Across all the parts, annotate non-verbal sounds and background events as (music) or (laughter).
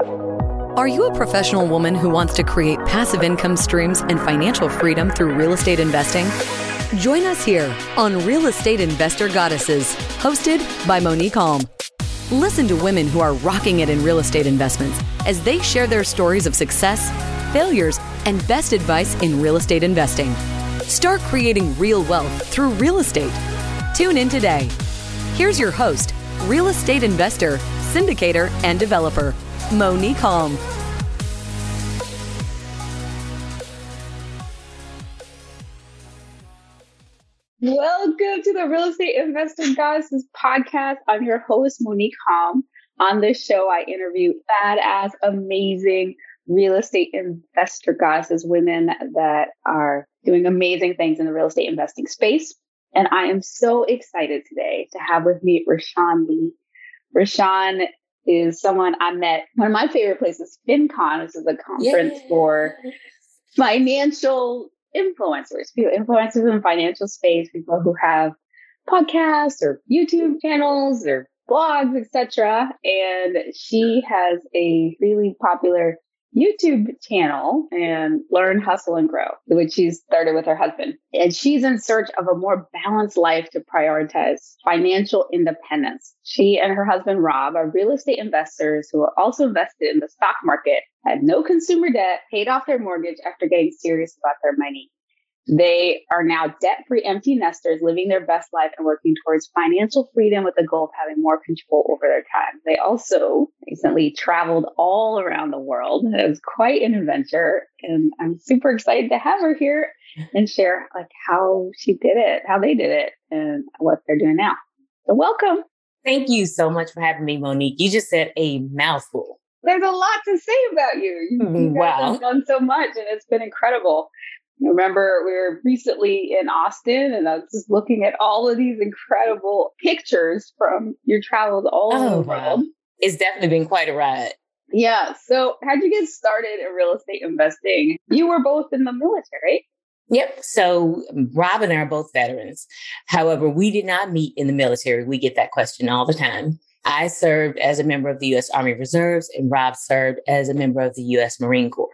Are you a professional woman who wants to create passive income streams and financial freedom through real estate investing? Join us here on Real Estate Investor Goddesses, hosted by Monique Halm. Listen to women who are rocking it in real estate investments as they share their stories of success, failures, and best advice in real estate investing. Start creating real wealth through real estate. Tune in today. Here's your host, real estate investor, syndicator, and developer, Monique Halm. Welcome to the Real Estate Investor Goddesses podcast. I'm your host, Monique Halm. On this show, I interview badass, amazing real estate investor goddesses, women that are doing amazing things in the real estate investing space. And I am so excited today to have with me Rashawn Lee. Rashawn is someone I met one of my favorite places, FinCon. This is a conference for financial influencers, people, influencers in the financial space, people who have podcasts or YouTube channels or blogs, etc. And she has a really popular YouTube channel and learn, hustle, and grow, which she's started with her husband. And she's in search of a more balanced life to prioritize financial independence. She and her husband, Rob, are real estate investors who are also invested in the stock market, had no consumer debt, paid off their mortgage after getting serious about their money. They are now debt free empty nesters living their best life and working towards financial freedom with the goal of having more control over their time. They also recently traveled all around the world. It was quite an adventure. And I'm super excited to have her here and share like how she did it, how they did it, and what they're doing now. So welcome. Thank you so much for having me, Monique. You just said a mouthful. There's a lot to say about you. You, you mm, wow. have done so much and it's been incredible. I remember we were recently in Austin and I was just looking at all of these incredible pictures from your travels all over oh, the world. It's definitely been quite a ride. Yeah. So, how'd you get started in real estate investing? You were both in the military. Yep. So Rob and I are both veterans. However, we did not meet in the military. We get that question all the time. I served as a member of the U.S. Army Reserves, and Rob served as a member of the U.S. Marine Corps.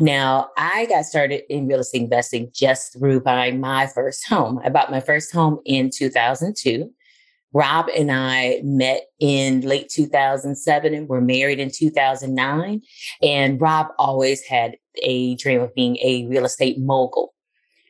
Now, I got started in real estate investing just through buying my first home. I bought my first home in 2002. Rob and I met in late 2007 and were married in 2009. And Rob always had a dream of being a real estate mogul.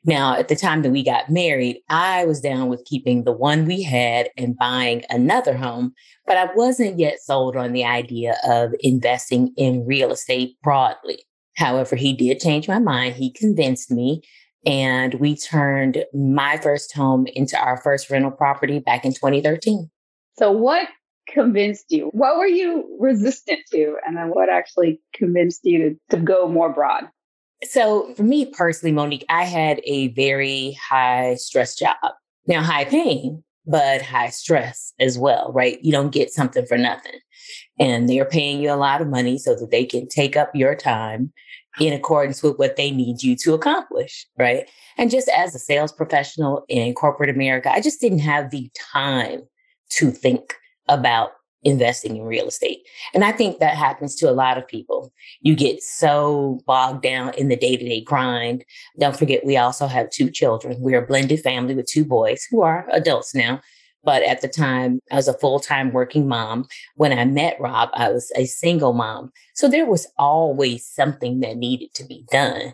Now, at the time that we got married, I was down with keeping the one we had and buying another home, but I wasn't yet sold on the idea of investing in real estate broadly. However, he did change my mind. He convinced me, and we turned my first home into our first rental property back in 2013. So, what convinced you? What were you resistant to? And then what actually convinced you to, to go more broad? So, for me personally, Monique, I had a very high stress job. Now, high paying, but high stress as well, right? You don't get something for nothing. And they're paying you a lot of money so that they can take up your time in accordance with what they need you to accomplish, right? And just as a sales professional in corporate America, I just didn't have the time to think about investing in real estate. And I think that happens to a lot of people. You get so bogged down in the day to day grind. Don't forget, we also have two children. We're a blended family with two boys who are adults now. But at the time, I was a full time working mom. When I met Rob, I was a single mom. So there was always something that needed to be done.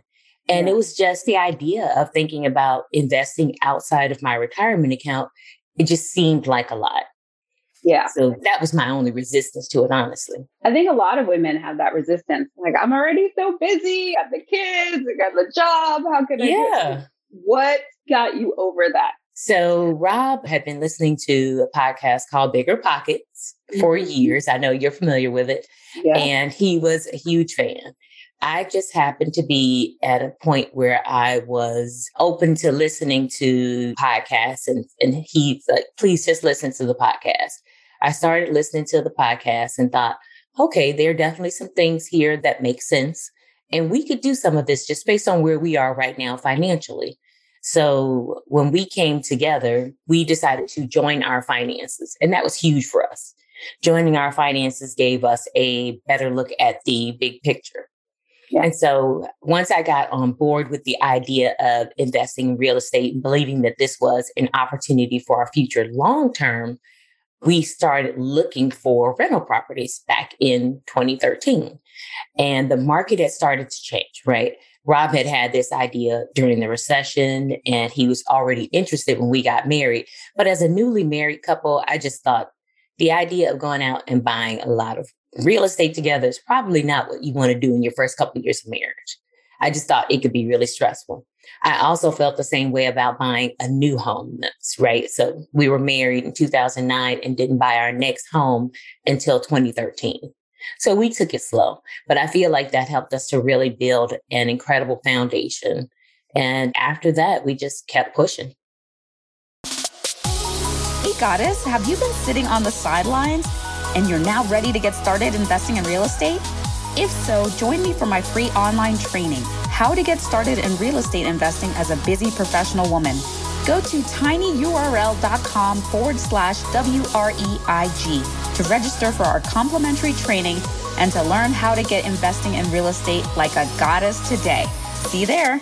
And it was just the idea of thinking about investing outside of my retirement account. It just seemed like a lot. Yeah. So that was my only resistance to it, honestly. I think a lot of women have that resistance. Like, I'm already so busy. I got the kids, I got the job. How can I? Yeah. What got you over that? So Rob had been listening to a podcast called BiggerPockets for mm-hmm. years. I know you're familiar with it. Yeah. And he was a huge fan. I just happened to be at a point where I was open to listening to podcasts and, and he's like, please just listen to the podcast. I started listening to the podcast and thought, okay, there are definitely some things here that make sense. And we could do some of this just based on where we are right now financially. So when we came together, we decided to join our finances, and that was huge for us. Joining our finances gave us a better look at the big picture. Yeah. And so once I got on board with the idea of investing in real estate and believing that this was an opportunity for our future long term, we started looking for rental properties back in 2013. And the market had started to change, right? Rob had had this idea during the recession and he was already interested when we got married. But as a newly married couple, I just thought the idea of going out and buying a lot of real estate together is probably not what you want to do in your first couple of years of marriage. I just thought it could be really stressful. I also felt the same way about buying a new home, right? So we were married in 2009 and didn't buy our next home until 2013. So we took it slow, but I feel like that helped us to really build an incredible foundation. And after that, we just kept pushing. Hey, Goddess, have you been sitting on the sidelines and you're now ready to get started investing in real estate? If so, join me for my free online training, How to Get Started in Real Estate Investing as a Busy Professional Woman. Go to tinyurl.com forward slash WREIG to register for our complimentary training and to learn how to get investing in real estate like a goddess today. See you there.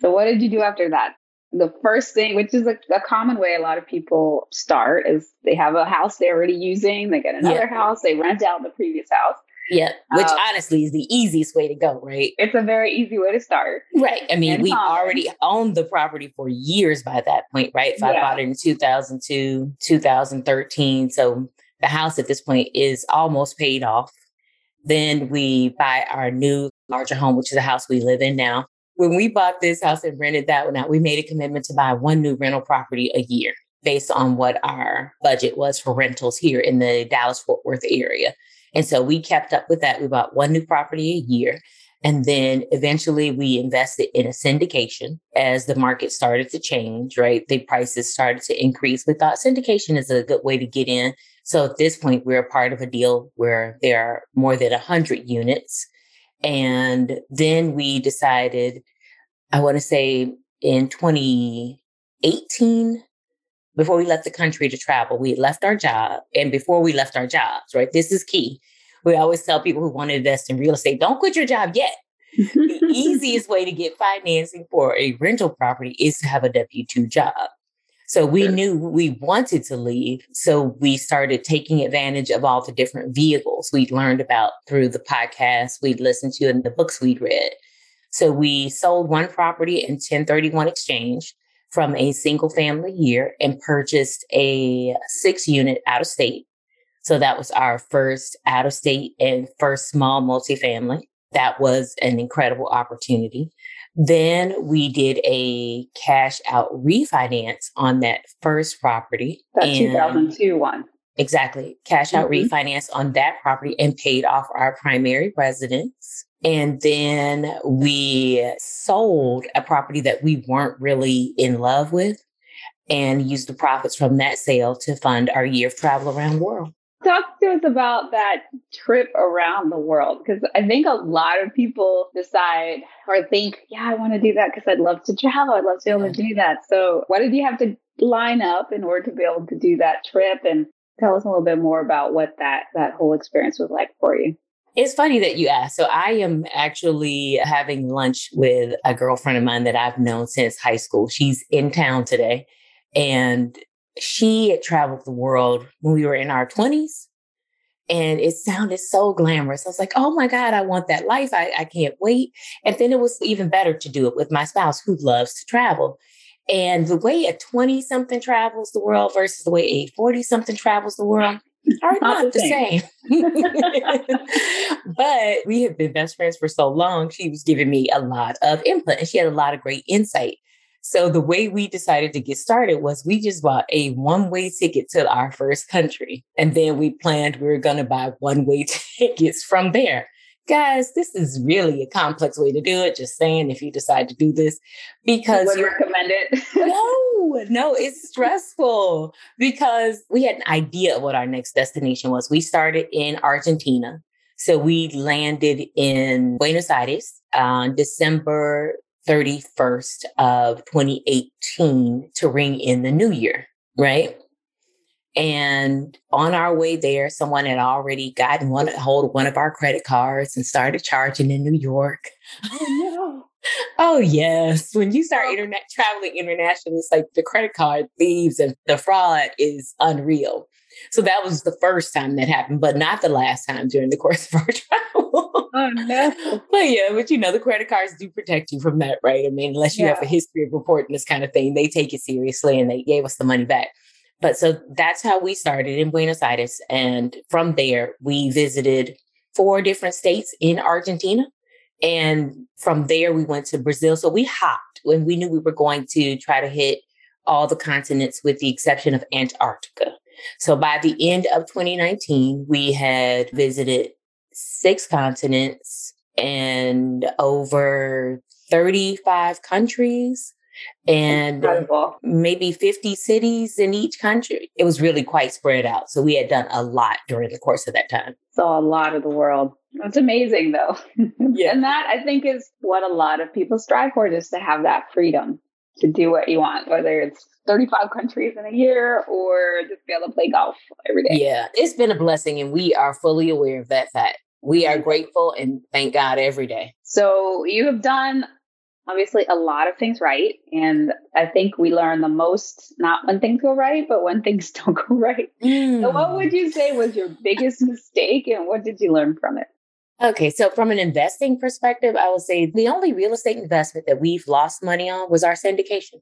So, what did you do after that? the first thing, which is a, a, common way a lot of people start, is they have a house they're already using, they get another yeah. house, they rent out the previous house. Yeah, which um, honestly is the easiest way to go, right? It's a very easy way to start. Right. I mean, we already owned the property for years by that point, right? If yeah. I bought it in 2002, 2013. So the house at this point is almost paid off. Then we buy our new larger home, which is the house we live in now when we bought this house and rented that one out, we made a commitment to buy one new rental property a year based on what our budget was for rentals here in the Dallas Fort Worth area. And so we kept up with that. We bought one new property a year. And then eventually we invested in a syndication as the market started to change, right? The prices started to increase. We thought syndication is a good way to get in. So at this point, we're a part of a deal where there are more than 100 units and then we decided, I want to say in 2018, before we left the country to travel, we left our job. And before we left our jobs, right? This is key. We always tell people who want to invest in real estate, don't quit your job yet. (laughs) the easiest way to get financing for a rental property is to have a W 2 job. So we knew we wanted to leave. So we started taking advantage of all the different vehicles we'd learned about through the podcast we'd listened to and the books we'd read. So we sold one property in 1031 exchange from a single family year and purchased a six unit out of state. So that was our first out of state and first small multifamily. That was an incredible opportunity. Then we did a cash out refinance on that first property. That 2002 one. Exactly. Cash out mm-hmm. refinance on that property and paid off our primary residence. And then we sold a property that we weren't really in love with and used the profits from that sale to fund our year of travel around the world. Talk to us about that trip around the world because I think a lot of people decide or think, yeah, I want to do that because I'd love to travel. I'd love to be able to do that. So, what did you have to line up in order to be able to do that trip? And tell us a little bit more about what that that whole experience was like for you. It's funny that you asked. So I am actually having lunch with a girlfriend of mine that I've known since high school. She's in town today. And she had traveled the world when we were in our 20s and it sounded so glamorous. I was like, oh my God, I want that life. I, I can't wait. And then it was even better to do it with my spouse who loves to travel. And the way a 20 something travels the world versus the way a 40 something travels the world are not, not the same. same. (laughs) but we have been best friends for so long. She was giving me a lot of input and she had a lot of great insight. So the way we decided to get started was we just bought a one way ticket to our first country. And then we planned we were going to buy one way (laughs) tickets from there. Guys, this is really a complex way to do it. Just saying, if you decide to do this, because you would recommend it. no, (laughs) no, it's stressful because we had an idea of what our next destination was. We started in Argentina. So we landed in Buenos Aires on December 31st of 2018 to ring in the new year, right? And on our way there, someone had already gotten one hold of one of our credit cards and started charging in New York. Oh no. (laughs) oh yes. When you start internet traveling internationally, it's like the credit card thieves and the fraud is unreal. So that was the first time that happened, but not the last time during the course of our (laughs) travel. Oh no. but yeah, but you know, the credit cards do protect you from that, right? I mean, unless you yeah. have a history of reporting this kind of thing, they take it seriously and they gave us the money back. But so that's how we started in Buenos Aires. And from there, we visited four different states in Argentina. And from there, we went to Brazil. So we hopped when we knew we were going to try to hit all the continents with the exception of Antarctica. So by the end of 2019, we had visited six continents and over 35 countries and Incredible. maybe 50 cities in each country. It was really quite spread out. So we had done a lot during the course of that time. Saw a lot of the world. That's amazing though. (laughs) yeah. And that I think is what a lot of people strive for, just to have that freedom to do what you want, whether it's 35 countries in a year or just be able to play golf every day. Yeah, it's been a blessing and we are fully aware of that fact. We are grateful and thank God every day. So you have done obviously a lot of things right. And I think we learn the most, not when things go right, but when things (laughs) don't go right. Mm. So, what would you say was your biggest mistake and what did you learn from it? Okay, so from an investing perspective, I would say the only real estate investment that we've lost money on was our syndication,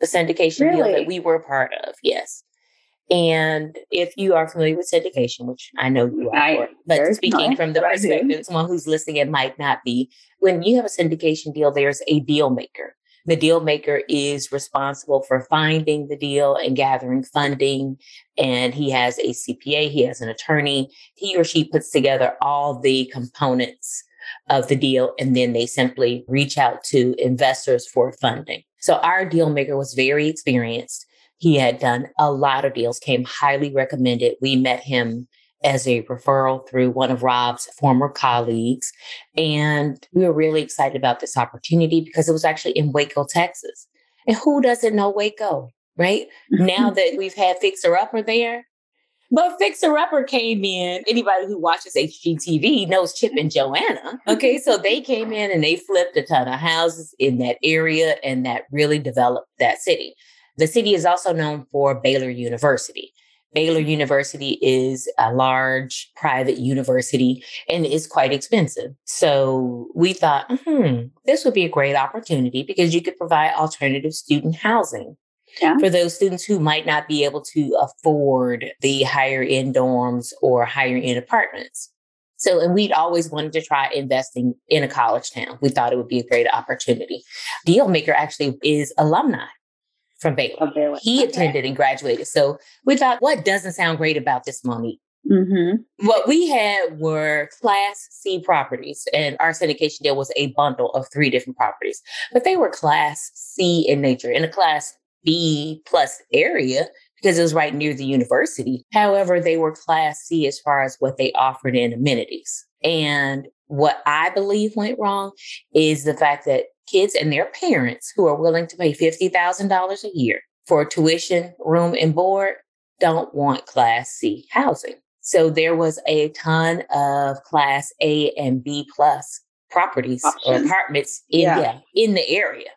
the syndication really? deal that we were part of. Yes. And if you are familiar with syndication, which I know you are, I, but speaking from the perspective of someone who's listening, it might not be. When you have a syndication deal, there's a deal maker. The deal maker is responsible for finding the deal and gathering funding. And he has a CPA, he has an attorney. He or she puts together all the components of the deal, and then they simply reach out to investors for funding. So our deal maker was very experienced. He had done a lot of deals, came highly recommended. We met him as a referral through one of Rob's former colleagues. And we were really excited about this opportunity because it was actually in Waco, Texas. And who doesn't know Waco, right? now that (laughs) we've had Fixer Upper there. But Fixer Upper came in. Anybody who watches HGTV knows Chip and Joanna. Okay. so they came in and they flipped a ton of houses in that area and that really developed that city. The city is also known for Baylor University. Baylor University is a large private university and is quite expensive. So we thought, hmm, this would be a great opportunity because you could provide alternative student housing yeah. for those students who might not be able to afford the higher end dorms or higher end apartments. So, and we'd always wanted to try investing in a college town. We thought it would be a great opportunity. Dealmaker actually is alumni from Baylor. Baylor. He okay. attended and graduated. So we thought, what doesn't sound great about this, Monique? Mm-hmm. What we had were Class C properties, and our syndication deal was a bundle of three different properties, but they were Class C in nature in a Class B plus area because it was right near the university. However, they were Class C as far as what they offered in amenities. And what I believe went wrong is the fact that kids and their parents who are willing to pay $50,000 a year for tuition, room, and board don't want Class C housing. So there was a ton of Class A and B plus properties Options. or apartments in, yeah. yeah, in the area.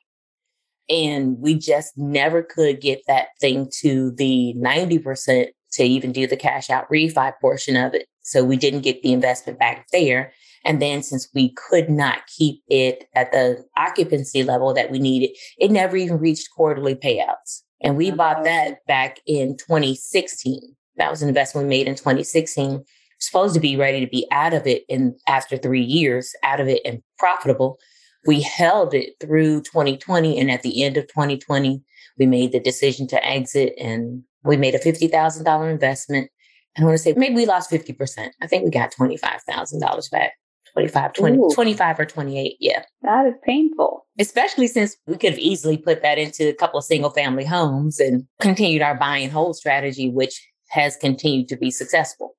And we just never could get that thing to the 90% to even do the cash out refi portion of it. So we didn't get the investment back there. And then since we could not keep it at the occupancy level that we needed, it never even reached quarterly payouts. And we bought uh-huh. that back in 2016. That was an investment we made in 2016. Supposed to be ready to be out of it in after three years, out of it and profitable. We held it through 2020. And at the end of 2020, we made the decision to exit and we made a $50,000 investment. I want to say maybe we lost 50%. I think we got $25,000 back. 25, 20, 25 or 28. Yeah. That is painful. Especially since we could have easily put that into a couple of single family homes and continued our buy and hold strategy, which has continued to be successful.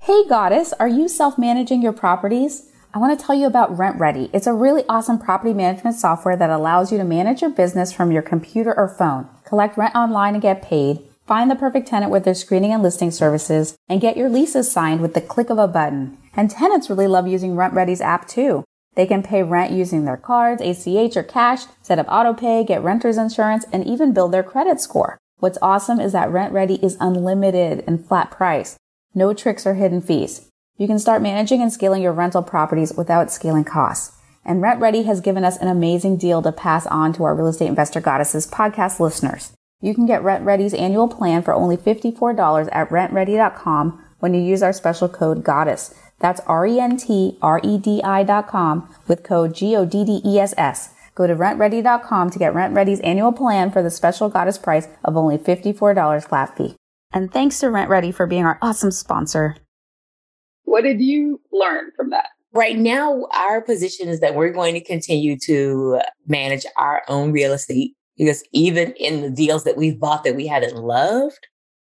Hey, Goddess, are you self managing your properties? I want to tell you about RentRedi. It's a really awesome property management software that allows you to manage your business from your computer or phone, collect rent online and get paid, find the perfect tenant with their screening and listing services, and get your leases signed with the click of a button. And tenants really love using RentRedi's app too. They can pay rent using their cards, ACH, or cash, set up autopay, get renter's insurance, and even build their credit score. What's awesome is that RentRedi is unlimited and flat price. No tricks or hidden fees. You can start managing and scaling your rental properties without scaling costs. And RentRedi has given us an amazing deal to pass on to our Real Estate Investor Goddesses podcast listeners. You can get RentRedi's annual plan for only $54 at rentredi.com when you use our special code GODDESS. That's R-E-N-T-R-E-D-I dot com with code G-O-D-D-E-S-S. Go to rentredi.com to get RentRedi's annual plan for the special goddess price of only $54 flat fee. And thanks to RentRedi for being our awesome sponsor. What did you learn from that? Right now, our position is that we're going to continue to manage our own real estate because even in the deals that we've bought that we hadn't loved,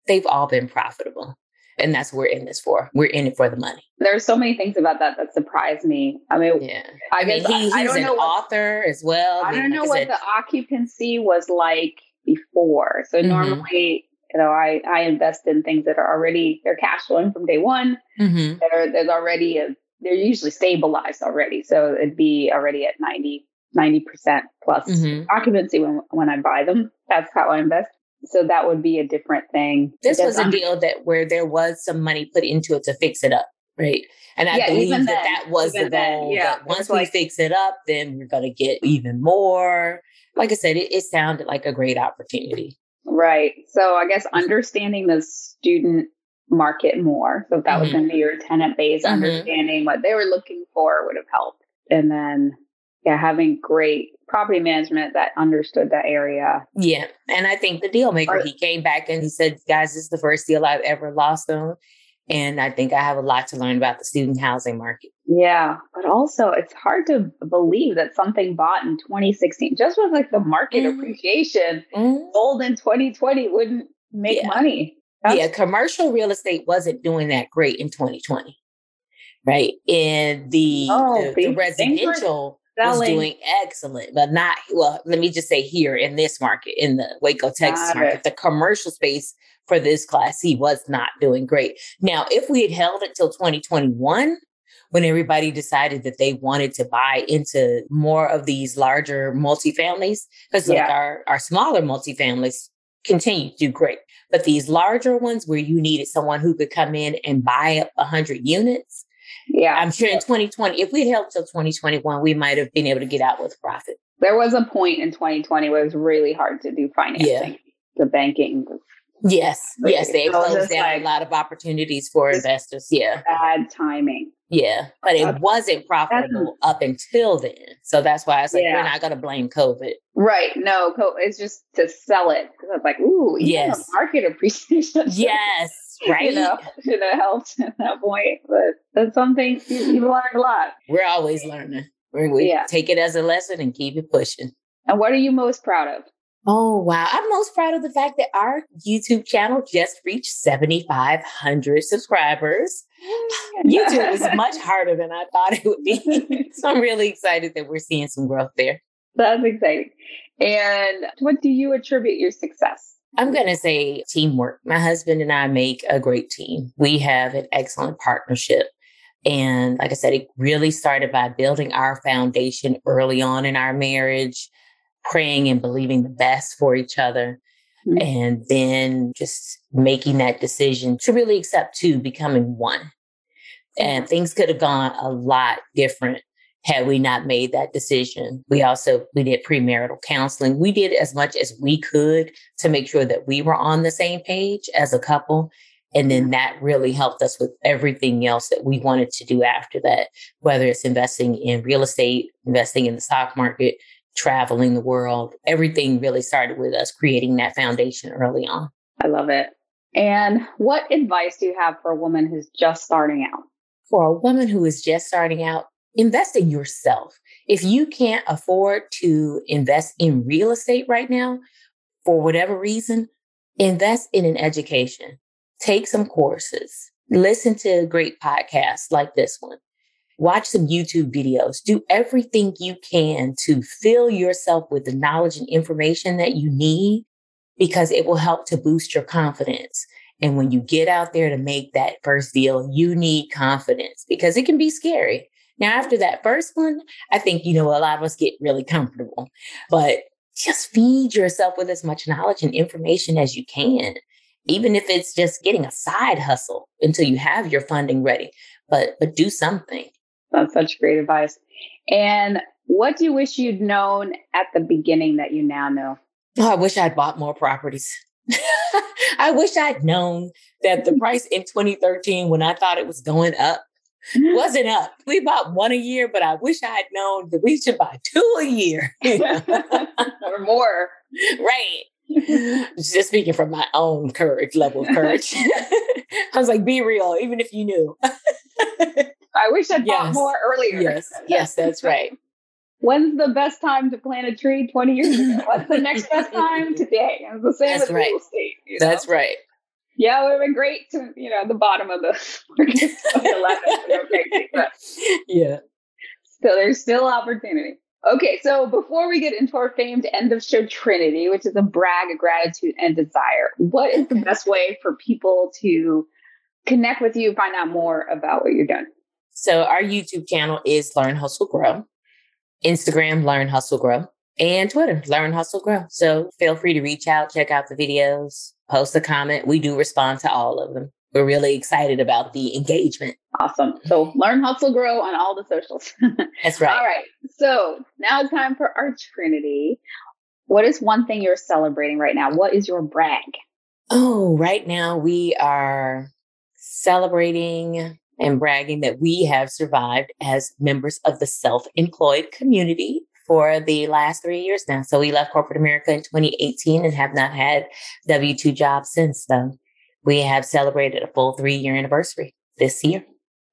they've all been profitable. And that's what we're in this for. We're in it for the money. There's so many things about that that surprise me. I mean, yeah. I, I mean, he, he's I don't an know author as well. I, don't know like what said, the occupancy was like before. So mm-hmm. normally you know, I, I invest in things that are already, they're cash flowing from day one. Mm-hmm. They're, there's already a, they're usually stabilized already. So it'd be already at 90, 90% plus mm-hmm. occupancy when, when I buy them. That's how I invest. So that would be a different thing. This was a deal that where there was some money put into it to fix it up. Right. And I yeah, believe that then, that was the goal. Then, yeah, that once we like, fix it up, then we're going to get even more. Like I said, it, it sounded like a great opportunity. Right. So I guess understanding the student market more. So if that mm-hmm. was going to be your tenant base, mm-hmm. understanding what they were looking for would have helped. And then, yeah, having great property management that understood that area. Yeah. And I think the deal maker, he came back and he said, guys, this is the first deal I've ever lost on. And I think I have a lot to learn about the student housing market. Yeah. But also, it's hard to believe that something bought in 2016, just with like the market mm appreciation, mm sold in 2020 wouldn't make yeah. money. That's- yeah. Commercial real estate wasn't doing that great in 2020. Right. And the, oh, the, the residential was doing excellent, but not well. Let me just say here in this market, in the Waco, Texas Got market, it. the commercial space for this class he was not doing great. Now, if we had held it till 2021, when everybody decided that they wanted to buy into more of these larger multifamilies, because yeah. like our, our smaller multifamilies continue to do great. But these larger ones where you needed someone who could come in and buy up 100 units, yeah, I'm sure in 2020, if we'd held till 2021, we might have been able to get out with profit. There was a point in 2020 where it was really hard to do financing. Yeah. The banking was Yes, yes, they closed down like, a lot of opportunities for investors. Yeah, bad timing. Yeah, but it wasn't profitable up until then. So that's why I said yeah. we're not going to blame COVID. Right? No, it's just to sell it because I was like, ooh, yes, market appreciation. Yes, (laughs) right. you know, (laughs) should have helped at that point. But that's something you, you learned a lot. We're always learning. We yeah. take it as a lesson and keep it pushing. And what are you most proud of? Oh, wow. I'm most proud of the fact that our YouTube channel just reached 7,500 subscribers. (sighs) YouTube is (laughs) much harder than I thought it would be. so I'm really excited that we're seeing some growth there. That's exciting. And what do you attribute your success? I'm going to say teamwork. My husband and I make a great team. We have an excellent partnership. And like I said, it really started by building our foundation early on in our marriage praying and believing the best for each other. Mm-hmm. And then just making that decision to really accept two, becoming one. And things could have gone a lot different had we not made that decision. We also we did premarital counseling. We did as much as we could to make sure that we were on the same page as a couple. And then that really helped us with everything else that we wanted to do after that, whether it's investing in real estate, investing in the stock market, traveling the world. Everything really started with us creating that foundation early on. I love it. And what advice do you have for a woman who's just starting out? For a woman who is just starting out, invest in yourself. If you can't afford to invest in real estate right now, for whatever reason, invest in an education. Take some courses. Listen to great podcasts like this one. watch some YouTube videos, do everything you can to fill yourself with the knowledge and information that you need because it will help to boost your confidence. And when you get out there to make that first deal, you need confidence because it can be scary. Now, after that first one, I think, you know, a lot of us get really comfortable, but just feed yourself with as much knowledge and information as you can, even if it's just getting a side hustle until you have your funding ready. But, but do something. That's such great advice. And what do you wish you'd known at the beginning that you now know? Oh, I wish I'd bought more properties. (laughs) I wish I'd known that the (laughs) price in 2013, when I thought it was going up, wasn't up. We bought one a year, but I wish I had known that we should buy two a year (laughs) (laughs) or more. Right. Just speaking from my own courage, level of courage. (laughs) I was like, be real, even if you knew. I wish I'd yes. bought more earlier. Yes, yes, that's right. When's the best time to plant a tree 20 years ago? What's the next best time today? It's the same that's with right. real estate. You know? That's right. Yeah, it would have been great to, you know, the bottom of the (laughs) of (laughs) yeah. So there's still opportunity. Okay, so before we get into our famed end of show Trinity, which is a brag of gratitude and desire, what is the best way for people to connect with you, find out more about what you're doing? So our YouTube channel is Learn Hustle Grow, Instagram Learn Hustle Grow, and Twitter Learn Hustle Grow. So feel free to reach out, check out the videos, post a comment. We do respond to all of them. We're really excited about the engagement. Awesome. Mm-hmm. So learn, hustle, grow on all the socials. (laughs) That's right. all right. So now it's time for our Trinity. What is one thing you're celebrating right now? What is your brag? Oh, right now we are celebrating and bragging that we have survived as members of the self employed community for the last three years now. So we left corporate America in 2018 and have not had W 2 jobs since then. We have celebrated a full three year anniversary this year.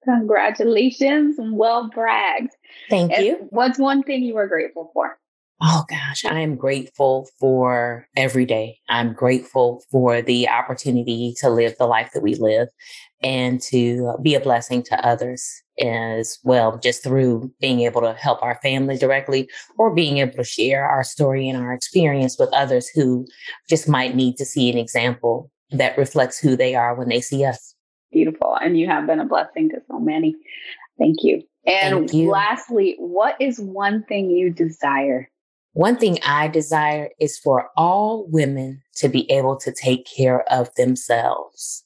Congratulations and well bragged. Thank and you. What's one thing you are grateful for? Oh gosh, I am grateful for every day. I'm grateful for the opportunity to live the life that we live and to be a blessing to others as well, just through being able to help our family directly or being able to share our story and our experience with others who just might need to see an example that reflects who they are when they see us. Beautiful. And you have been a blessing to so many. Thank you. And Thank you. lastly, what is one thing you desire? One thing I desire is for all women to be able to take care of themselves.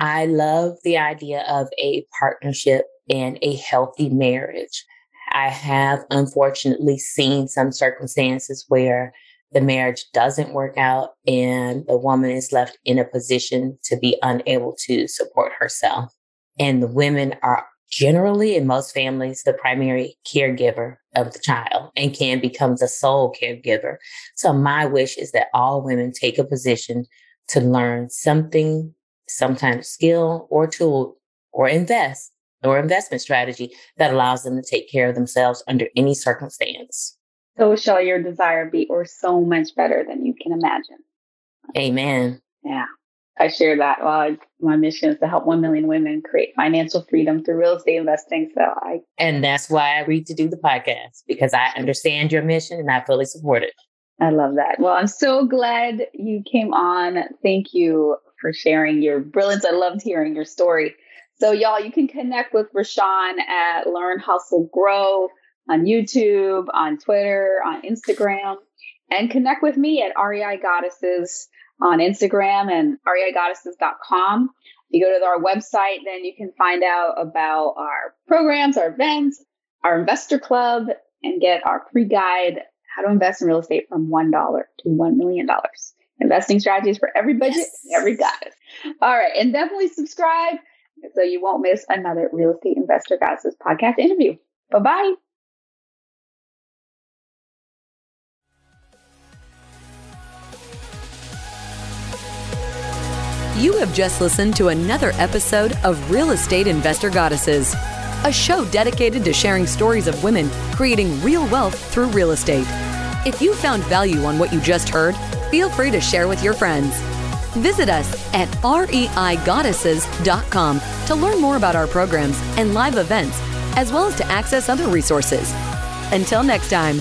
I love the idea of a partnership and a healthy marriage. I have unfortunately seen some circumstances where the marriage doesn't work out and the woman is left in a position to be unable to support herself. And the women are generally in most families the primary caregiver of the child and can become the sole caregiver. So my wish is that all women take a position to learn something, some kind of skill or tool or invest or investment strategy that allows them to take care of themselves under any circumstance. So shall your desire be, or so much better than you can imagine. Amen. Yeah. I share that. Well, my mission is to help 1 million women create financial freedom through real estate investing. So I. And that's why I read to do the podcast because I understand your mission and I fully support it. I love that. Well, I'm so glad you came on. Thank you for sharing your brilliance. I loved hearing your story. So, y'all, you can connect with Rashawn at Learn Hustle Grow on YouTube, on Twitter, on Instagram, and connect with me at REI Goddesses on Instagram and reigoddesses.com. If you go to our website, then you can find out about our programs, our events, our investor club, and get our free guide, How to Invest in Real Estate from $1 to $1 million. Investing strategies for every budget, yes. every goddess. All right. And definitely subscribe so you won't miss another Real Estate Investor Goddesses podcast interview. Bye bye. You have just listened to another episode of Real Estate Investor Goddesses, a show dedicated to sharing stories of women creating real wealth through real estate. If you found value on what you just heard, feel free to share with your friends. Visit us at reigoddesses.com to learn more about our programs and live events as well as to access other resources. Until next time,